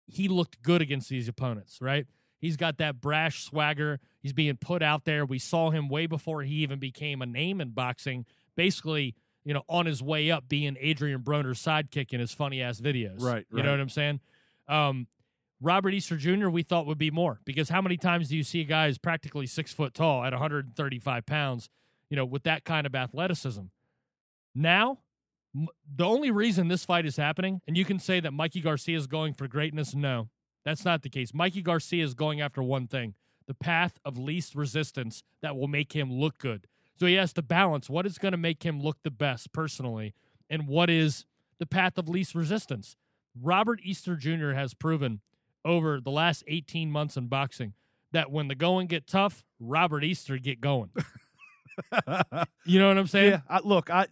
He looked good against these opponents, right? He's got that brash swagger. He's being put out there. We saw him way before he even became a name in boxing, basically, you know, on his way up being Adrian Broner's sidekick in his funny ass videos. Right, You know what I'm saying? Um, Robert Easter Jr. we thought would be more because how many times do you see a guy who's practically six foot tall at 135 pounds, you know, with that kind of athleticism? Now, the only reason this fight is happening, and you can say that Mikey Garcia is going for greatness, no, that's not the case. Mikey Garcia is going after one thing the path of least resistance that will make him look good. So he has to balance what is going to make him look the best personally and what is the path of least resistance. Robert Easter Jr. has proven over the last 18 months in boxing that when the going get tough, Robert Easter get going. You know what I'm saying? yeah. I, look, I,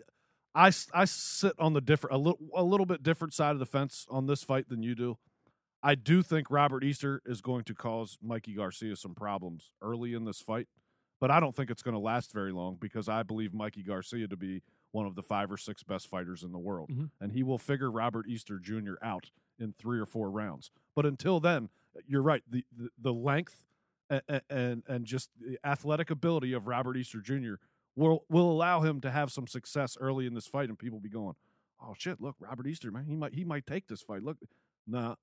I, I sit on the different a little a little bit different side of the fence on this fight than you do. I do think Robert Easter is going to cause Mikey Garcia some problems early in this fight, but I don't think it's going to last very long because I believe Mikey Garcia to be one of the five or six best fighters in the world, Mhm. and he will figure Robert Easter Jr. out in three or four rounds. But until then, you're right. The the, the length and, and and just the athletic ability of Robert Easter Jr. will will allow him to have some success early in this fight, and people be going, "Oh shit, look, Robert Easter, man, he might he might take this fight." Look, nah, uh,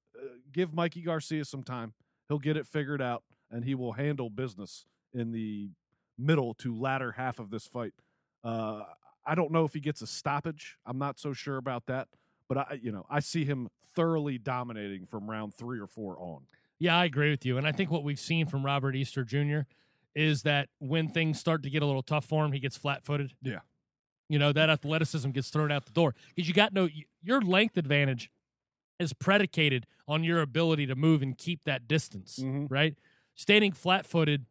give Mikey Garcia some time; he'll get it figured out, and he will handle business in the middle to latter half of this fight. Uh, I don't know if he gets a stoppage. I'm not so sure about that, but I, you know, I see him thoroughly dominating from round three or four on. Yeah, I agree with you. And I think what we've seen from Robert Easter Jr. is that when things start to get a little tough for him, he gets flat footed. Yeah. You know, that athleticism gets thrown out the door because you got no, your length advantage is predicated on your ability to move and keep that distance, Mhm. right? Standing flat footed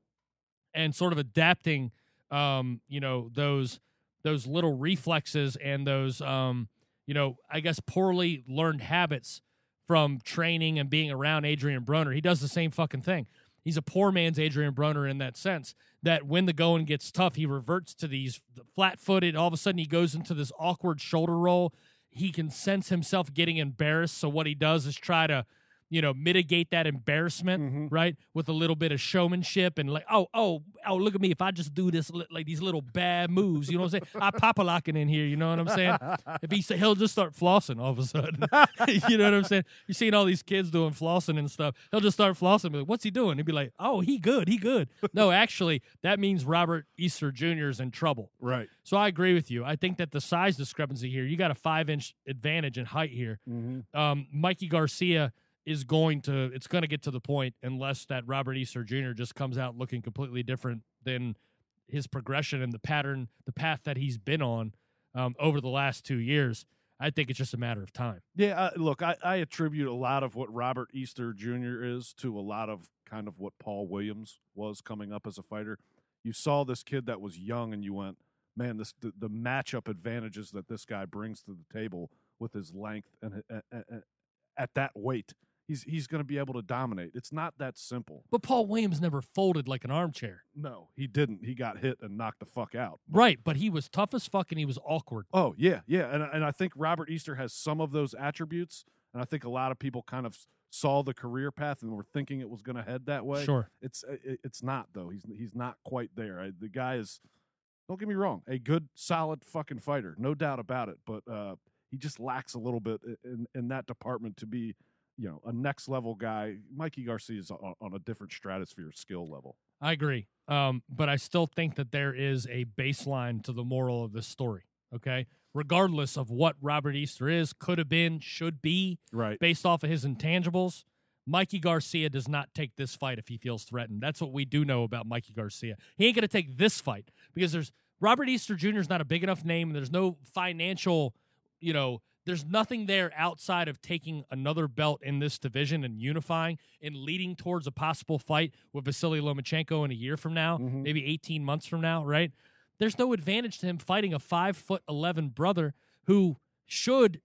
and sort of adapting, um, you know, those those little reflexes and those, um, you know, I guess poorly learned habits from training and being around Adrian Broner. He does the same fucking thing. He's a poor man's Adrian Broner in that sense. That when the going gets tough, he reverts to these flat footed. All of a sudden, he goes into this awkward shoulder roll. He can sense himself getting embarrassed. So, what he does is try to, you know, mitigate that embarrassment, right? With a little bit of showmanship and like, oh, oh, oh, look at me. If I just do this, like these little bad moves, you know what I'm saying? I pop a locking in here, you know what I'm saying? If he say, he'll just start flossing all of a sudden. you know what I'm saying? You're seeing all these kids doing flossing and stuff. He'll just start flossing. Be like, What's he doing? He'd be like, oh, he good. He good. no, actually, that means Robert Easter Jr. is in trouble. Right. So I agree with you. I think that the size discrepancy here, you got a five inch advantage in height here. Um, Mikey Garcia is going to, it's going to get to the point unless that Robert Easter Jr. just comes out looking completely different than his progression and the pattern, the path that he's been on um, over the last two years. I think it's just a matter of time. Yeah, uh, look, I, I attribute a lot of what Robert Easter Jr. is to a lot of kind of what Paul Williams was coming up as a fighter. You saw this kid that was young, and you went, "Man, this the, the matchup advantages that this guy brings to the table with his length and uh, uh, at that weight, he's he's going to be able to dominate." It's not that simple. But Paul Williams never folded like an armchair. No, he didn't. He got hit and knocked the fuck out. Right, but he was tough as fuck and he was awkward. Oh yeah, yeah, and and I think Robert Easter has some of those attributes, and I think a lot of people kind of saw the career path and were thinking it was going to head that way. Sure. it's it's not though. He's he's not quite there. I, the guy is, don't get me wrong, a good, solid fucking fighter, no doubt about it. But uh, he just lacks a little bit in in that department to be, you know, a next level guy. Mikey Garcia is on, on a different stratosphere skill level. I agree. Um, but I still think that there is a baseline to the moral of this story. Okay. Regardless of what Robert Easter is, could have been, should be, Right. based off of his intangibles, Mikey Garcia does not take this fight if he feels threatened. That's what we do know about Mikey Garcia. He ain't going to take this fight because there's Robert Easter Jr. is not a big enough name. And there's no financial, you know, there's nothing there outside of taking another belt in this division and unifying and leading towards a possible fight with Vasily Lomachenko in a year from now, mm-hmm. maybe 18 months from now, right? There's no advantage to him fighting a five foot 11 brother who should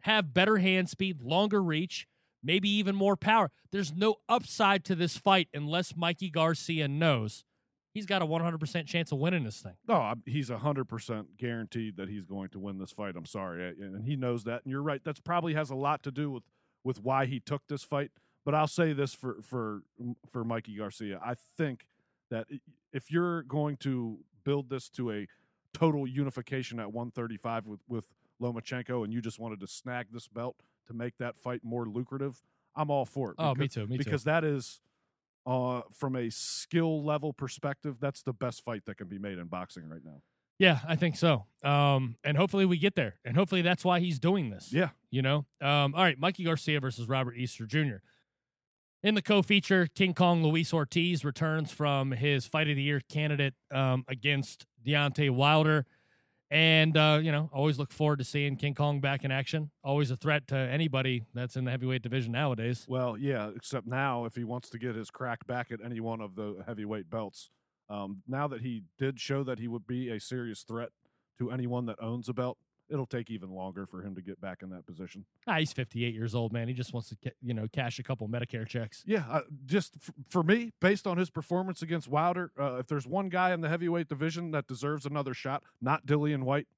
have better hand speed, longer reach, maybe even more power. There's no upside to this fight unless Mikey Garcia knows he's got a 100% chance of winning this thing. No, I'm- he's hundred percent guaranteed that he's going to win this fight. I'm sorry, and he knows that. And you're right. That's probably has a lot to do with with why he took this fight. But I'll say this for for for Mikey Garcia. I think that if you're going to build this to a total unification at 135 with with Lomachenko, and you just wanted to snag this belt to make that fight more lucrative, I'm all for it. Oh, me too, me too. because that is uh, from a skill level perspective, that's the best fight that can be made in boxing right now. Yeah, I think so. Um, and hopefully we get there. And hopefully that's why he's doing this. Yeah. You know? Um, all right, Mikey Garcia versus Robert Easter Jr. In the co-feature, King Kong Luis Ortiz returns from his Fight of the Year candidate um, against Deontay Wilder. And, uh, you know, always look forward to seeing King Kong back in action. Always a threat to anybody that's in the heavyweight division nowadays. Well, yeah, except now if he wants to get his crack back at any one of the heavyweight belts, um, now that he did show that he would be a serious threat to anyone that owns a belt, it'll take even longer for him to get back in that position. Ah, he's 58 years old, man. He just wants to, get, you know, cash a couple Medicare checks. Yeah, uh, just f- for me, based on his performance against Wilder, uh, if there's one guy in the heavyweight division that deserves another shot, not Dillian Whyte,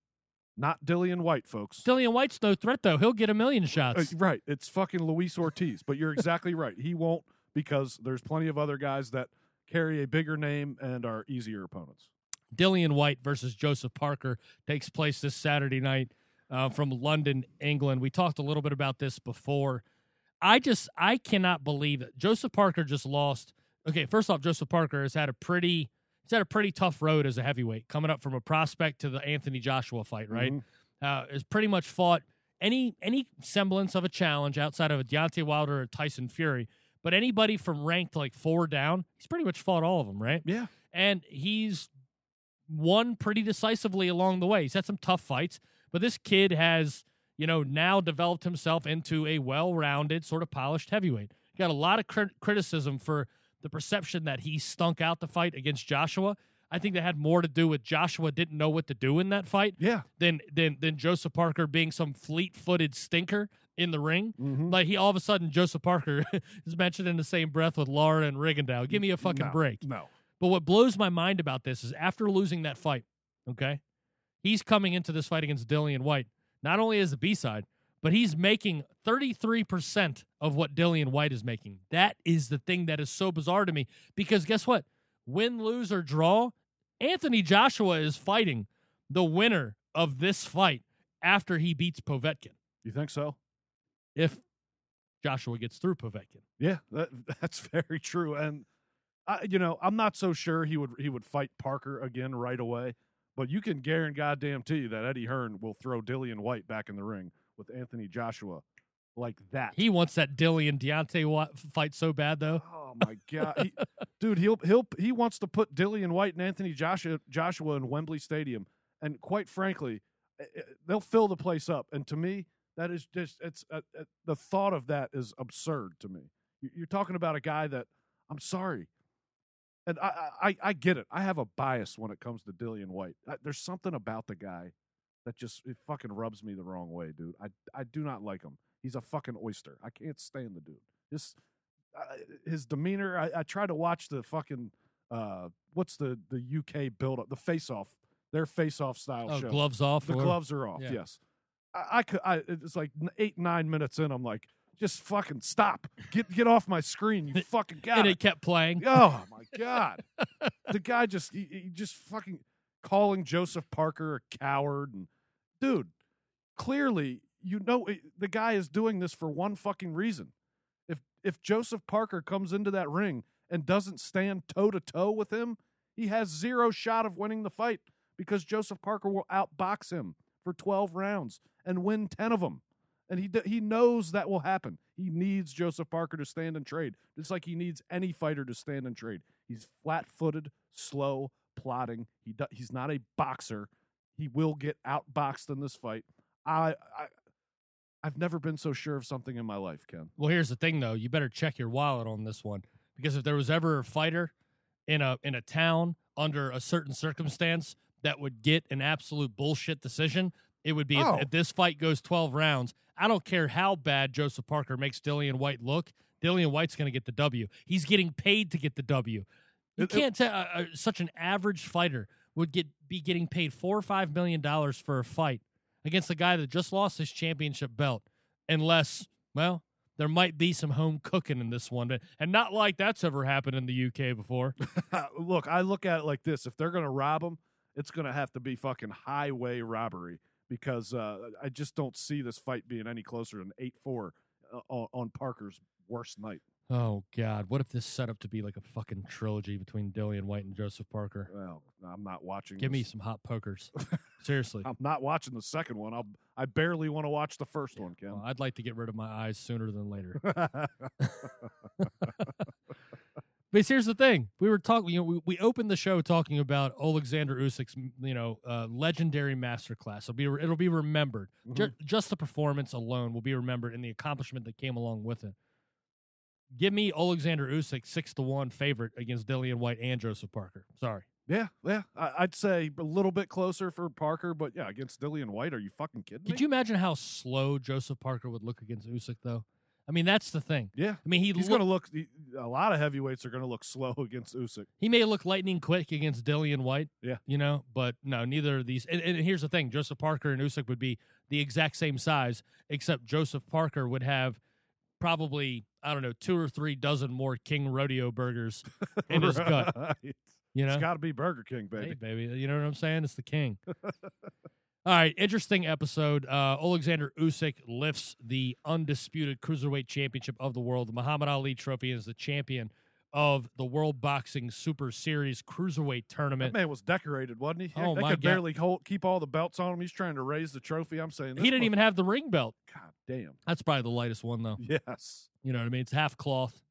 not Dillian Whyte, folks. Dillian Whyte's no threat, though. He'll get a million Uh, shots. right. It's fucking Luis Ortiz. But you're exactly right. He won't because there's plenty of other guys that carry a bigger name and are easier opponents. Dillian Whyte versus Joseph Parker takes place this Saturday night uh, from London, England. We talked a little bit about this before. I just I cannot believe it. Joseph Parker just lost. Okay, first off, Joseph Parker has had a pretty he's had a pretty tough road as a heavyweight, coming up from a prospect to the Anthony Joshua fight. Right, uh, has pretty much fought any any semblance of a challenge outside of a Deontay Wilder or Tyson Fury. But anybody from ranked like four down, he's pretty much fought all of them, right? Yeah. and he's won pretty decisively along the way. He's had some tough fights, but this kid has, you know, now developed himself into a well-rounded, sort of polished heavyweight. He got a lot of crit- criticism for the perception that he stunk out the fight against Joshua. I think that had more to do with Joshua didn't know what to do in that fight Yeah. than than than Joseph Parker being some fleet-footed stinker in the ring. Mm-hmm. Like he all of a sudden Joseph Parker is mentioned in the same breath with Lara and Rigondeaux. Give me a fucking No, break. No. But what blows my mind about this is after losing that fight, okay, he's coming into this fight against Dillian Whyte, not only as the B side, but he's making 33% of what Dillian Whyte is making. That is the thing that is so bizarre to me because guess what? Win, lose, or draw, Anthony Joshua is fighting the winner of this fight after he beats Povetkin. You think so? If Joshua gets through Povetkin. Yeah, that, that's very true. And I, you know, I'm not so sure he would he would fight Parker again right away. But you can guarantee goddamn to you that Eddie Hearn will throw Dillian Whyte back in the ring with Anthony Joshua like that. He wants that Dillian Deontay fight so bad, though. Oh my god, he, dude! He'll he'll he wants to put Dillian Whyte and Anthony Joshua Joshua in Wembley Stadium, and quite frankly, eh, eh, they'll fill the place up. And to me, that is just it's uh, uh, the thought of that is absurd to me. You're talking about a guy that I'm sorry, and I I, I- get it. I have a bias when it comes to Dillian Whyte. I, there's something about the guy that just it fucking rubs me the wrong way, dude. I I do not like him. He's a fucking oyster. I can't stand the dude. Just uh, his demeanor. I, I try to watch the fucking uh, what's the the UK build up, the face off, their face off style Oh, show. gloves off. The or- gloves are off. Yeah. Yes, I, I could. I it's like eight nine minutes in. I'm like, just fucking stop. Get get off my screen. You fucking got and it. it kept playing. Oh my god, the guy just he, he just fucking calling Joseph Parker a coward and dude, clearly you know it- the guy is doing this for one fucking reason. If if Joseph Parker comes into that ring and doesn't stand toe to toe with him, he has zero shot of winning the fight because Joseph Parker will outbox him for 12 rounds and win 10 of them. And he he knows that will happen. He needs Joseph Parker to stand and trade, just like he needs any fighter to stand and trade. He's flat-footed, slow, plodding. He do, he's not a boxer. He will get outboxed in this fight. I, I I've never been so sure of something in my life, Ken. Well, here's the thing, though. You better check your wallet on this one because if there was ever a fighter in a in a town under a certain circumstance that would get an absolute bullshit decision, it would be if- Oh. if, this fight goes 12 rounds. I don't care how bad Joseph Parker makes Dillian Whyte look. Dillian Whyte's going to get the W. He's getting paid to get the W. You It- can't tell uh, uh, such an average fighter would get be getting paid four or five million dollars for a fight against a guy that just lost his championship belt, unless well, there might be some home cooking in this one, but and not like that's ever happened in the UK before. look, I look at it like this: if they're going to rob him, it's going to have to be fucking highway robbery because uh, I just don't see this fight being any closer than eight four uh, on, Parker's worst night. oh God, what if this set up to be like a fucking trilogy between Dillian Whyte and Joseph Parker? Well, I'm not watching. Give me some hot pokers, seriously. I'm not watching the second one. I'll. I barely want to watch the first one, Ken. Well, I'd like to get rid of my eyes sooner than later. But here's the thing: we were talking. You know, we, we opened the show talking about Alexander Usyk's, you know, uh, legendary masterclass. It'll be it'll be remembered. Ju- just the performance alone will be remembered, and the accomplishment that came along with it. Give me Alexander Usyk six to one favorite against Dillian Whyte and Joseph Parker. Sorry, yeah, yeah. I, I'd say a little bit closer for Parker, but yeah, against Dillian Whyte, are you fucking kidding could me? you imagine how slow Joseph Parker would look against Usyk, though? I mean, that's the thing. Yeah, I mean, he he's look- going to look. he- A lot of heavyweights are going to look slow against Usyk. He may look lightning quick against Dillian Whyte. Yeah. You know, but no, neither of these. And, and here's the thing Joseph Parker and Usyk would be the exact same size, except Joseph Parker would have probably, I don't know, two or three dozen more King Rodeo burgers in his gut. You know, It's got to be Burger King, baby. Hey, baby. You know what I'm saying? It's the king. All right, interesting episode. Uh, Alexander Usyk lifts the undisputed cruiserweight championship of the world, the Muhammad Ali Trophy, and is the champion of the World Boxing Super Series cruiserweight Tournament. That man was decorated, wasn't he? Oh, they my could God. barely hold, keep all the belts on him. He's trying to raise the trophy. I'm saying He didn't even have the ring belt. God damn. That's probably the lightest one, though. Yes. You know what I mean? It's half cloth.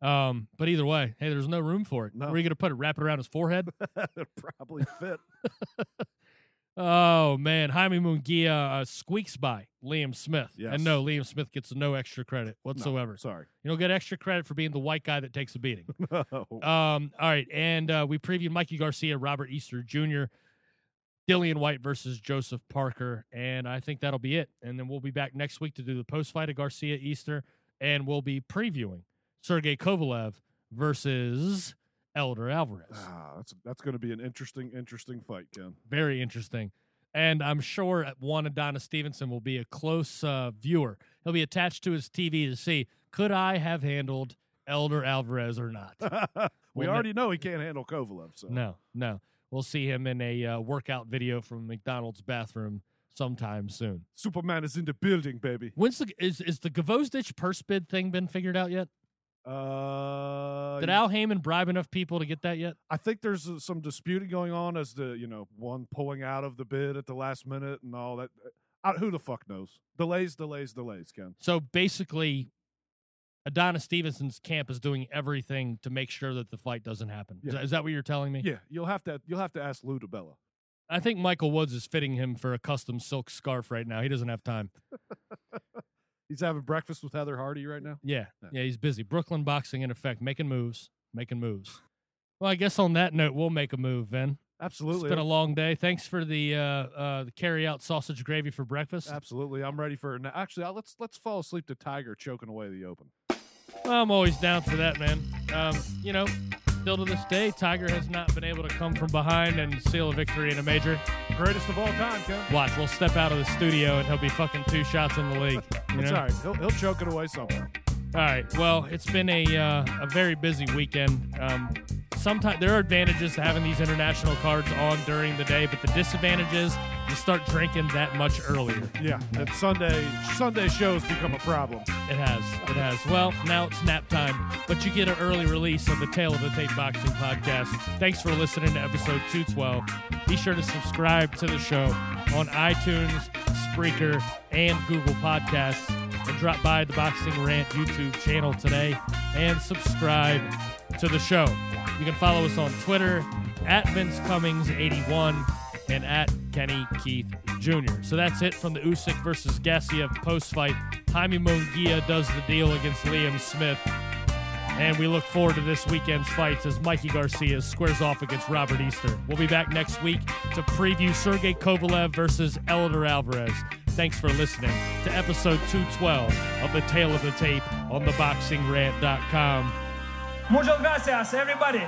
Um, but either way, hey, there's no room for it. No. Where are you going to put it? Wrap it around his forehead? It'd probably fit. Oh man, Jaime Munguia uh, squeaks by Liam Smith, Yes. and no, Liam Smith gets no extra credit No, whatsoever. sorry. You don't get extra credit for being the white guy that takes a beating. No. um, all right, and uh, we previewed Mikey Garcia, Robert Easter Jr., Dillian Whyte versus Joseph Parker, and I think that'll be it. And then we'll be back next week to do the post fight of Garcia Easter, and we'll be previewing Sergey Kovalev versus Eleider Alvarez. Ah, that's that's going to be an interesting, interesting fight, Ken. Very interesting. And I'm sure one Adonis Stevenson will be a close uh, viewer. He'll be attached to his TV to see could I have handled Eleider Alvarez or not. we Well, already know he can't handle Kovalev. So No, no. We'll see him in a uh, workout video from McDonald's bathroom sometime soon. Superman is in the building, baby. When's the is is the Gvozdyk purse bid thing been figured out yet? Uh, Did Al Haymon bribe enough people to get that yet? I think there's uh, some disputing going on as the you know one pulling out of the bid at the last minute and all that. Uh, who the fuck knows? Delays, delays, delays. Ken. So basically, Adonis Stevenson's camp is doing everything to make sure that the fight doesn't happen. Is, that, is that what you're telling me? Yeah, you'll have to you'll have to ask Lou DiBella. I think Michael Woods is fitting him for a custom silk scarf right now. He doesn't have time. He's having breakfast with Heather Hardy right now. Yeah, Yeah. he's busy. Brooklyn boxing in effect, making moves, making moves. Well, I guess on that note, we'll make a move, Vin. Absolutely, It's been a long day. Thanks for the uh, uh, the carry out sausage gravy for breakfast. absolutely. I'm ready for it. Now, actually, uh, let's let's fall asleep to Tiger choking away the open. Well, I'm always down for that, man. Um, you know, still to this day, Tiger has not been able to come from behind and seal a victory in a major. Greatest of all time, Ken. Watch, we'll step out of the studio and he'll be fucking two shots in the league. You It's know? all right. He'll, he'll choke it away somewhere. All right. Well, it's been a uh, a very busy weekend. Um, sometimes there are advantages to having these international cards on during the day, but the disadvantages you start drinking that much earlier. Yeah, and Sunday Sunday shows become a problem. It has. It has. Well, now it's nap time, but you get an early release of the Tale of the Tape Boxing podcast. Thanks for listening to episode 212. Be sure to subscribe to the show on iTunes, Spreaker, and Google Podcasts. And drop by the Boxing Rant YouTube channel today and subscribe to the show. You can follow us on Twitter at Vince Cummings81 and at Kenny Keith Jr. So that's it from the Usyk versus Gassiev post fight. Jaime Munguia does the deal against Liam Smith. And we look forward to this weekend's fights as Mikey Garcia squares off against Robert Easter. We'll be back next week to preview Sergey Kovalev versus Eleider Alvarez. Thanks for listening to episode 212 of The Tale of the Tape on theboxingrant.com. Muchas gracias, everybody.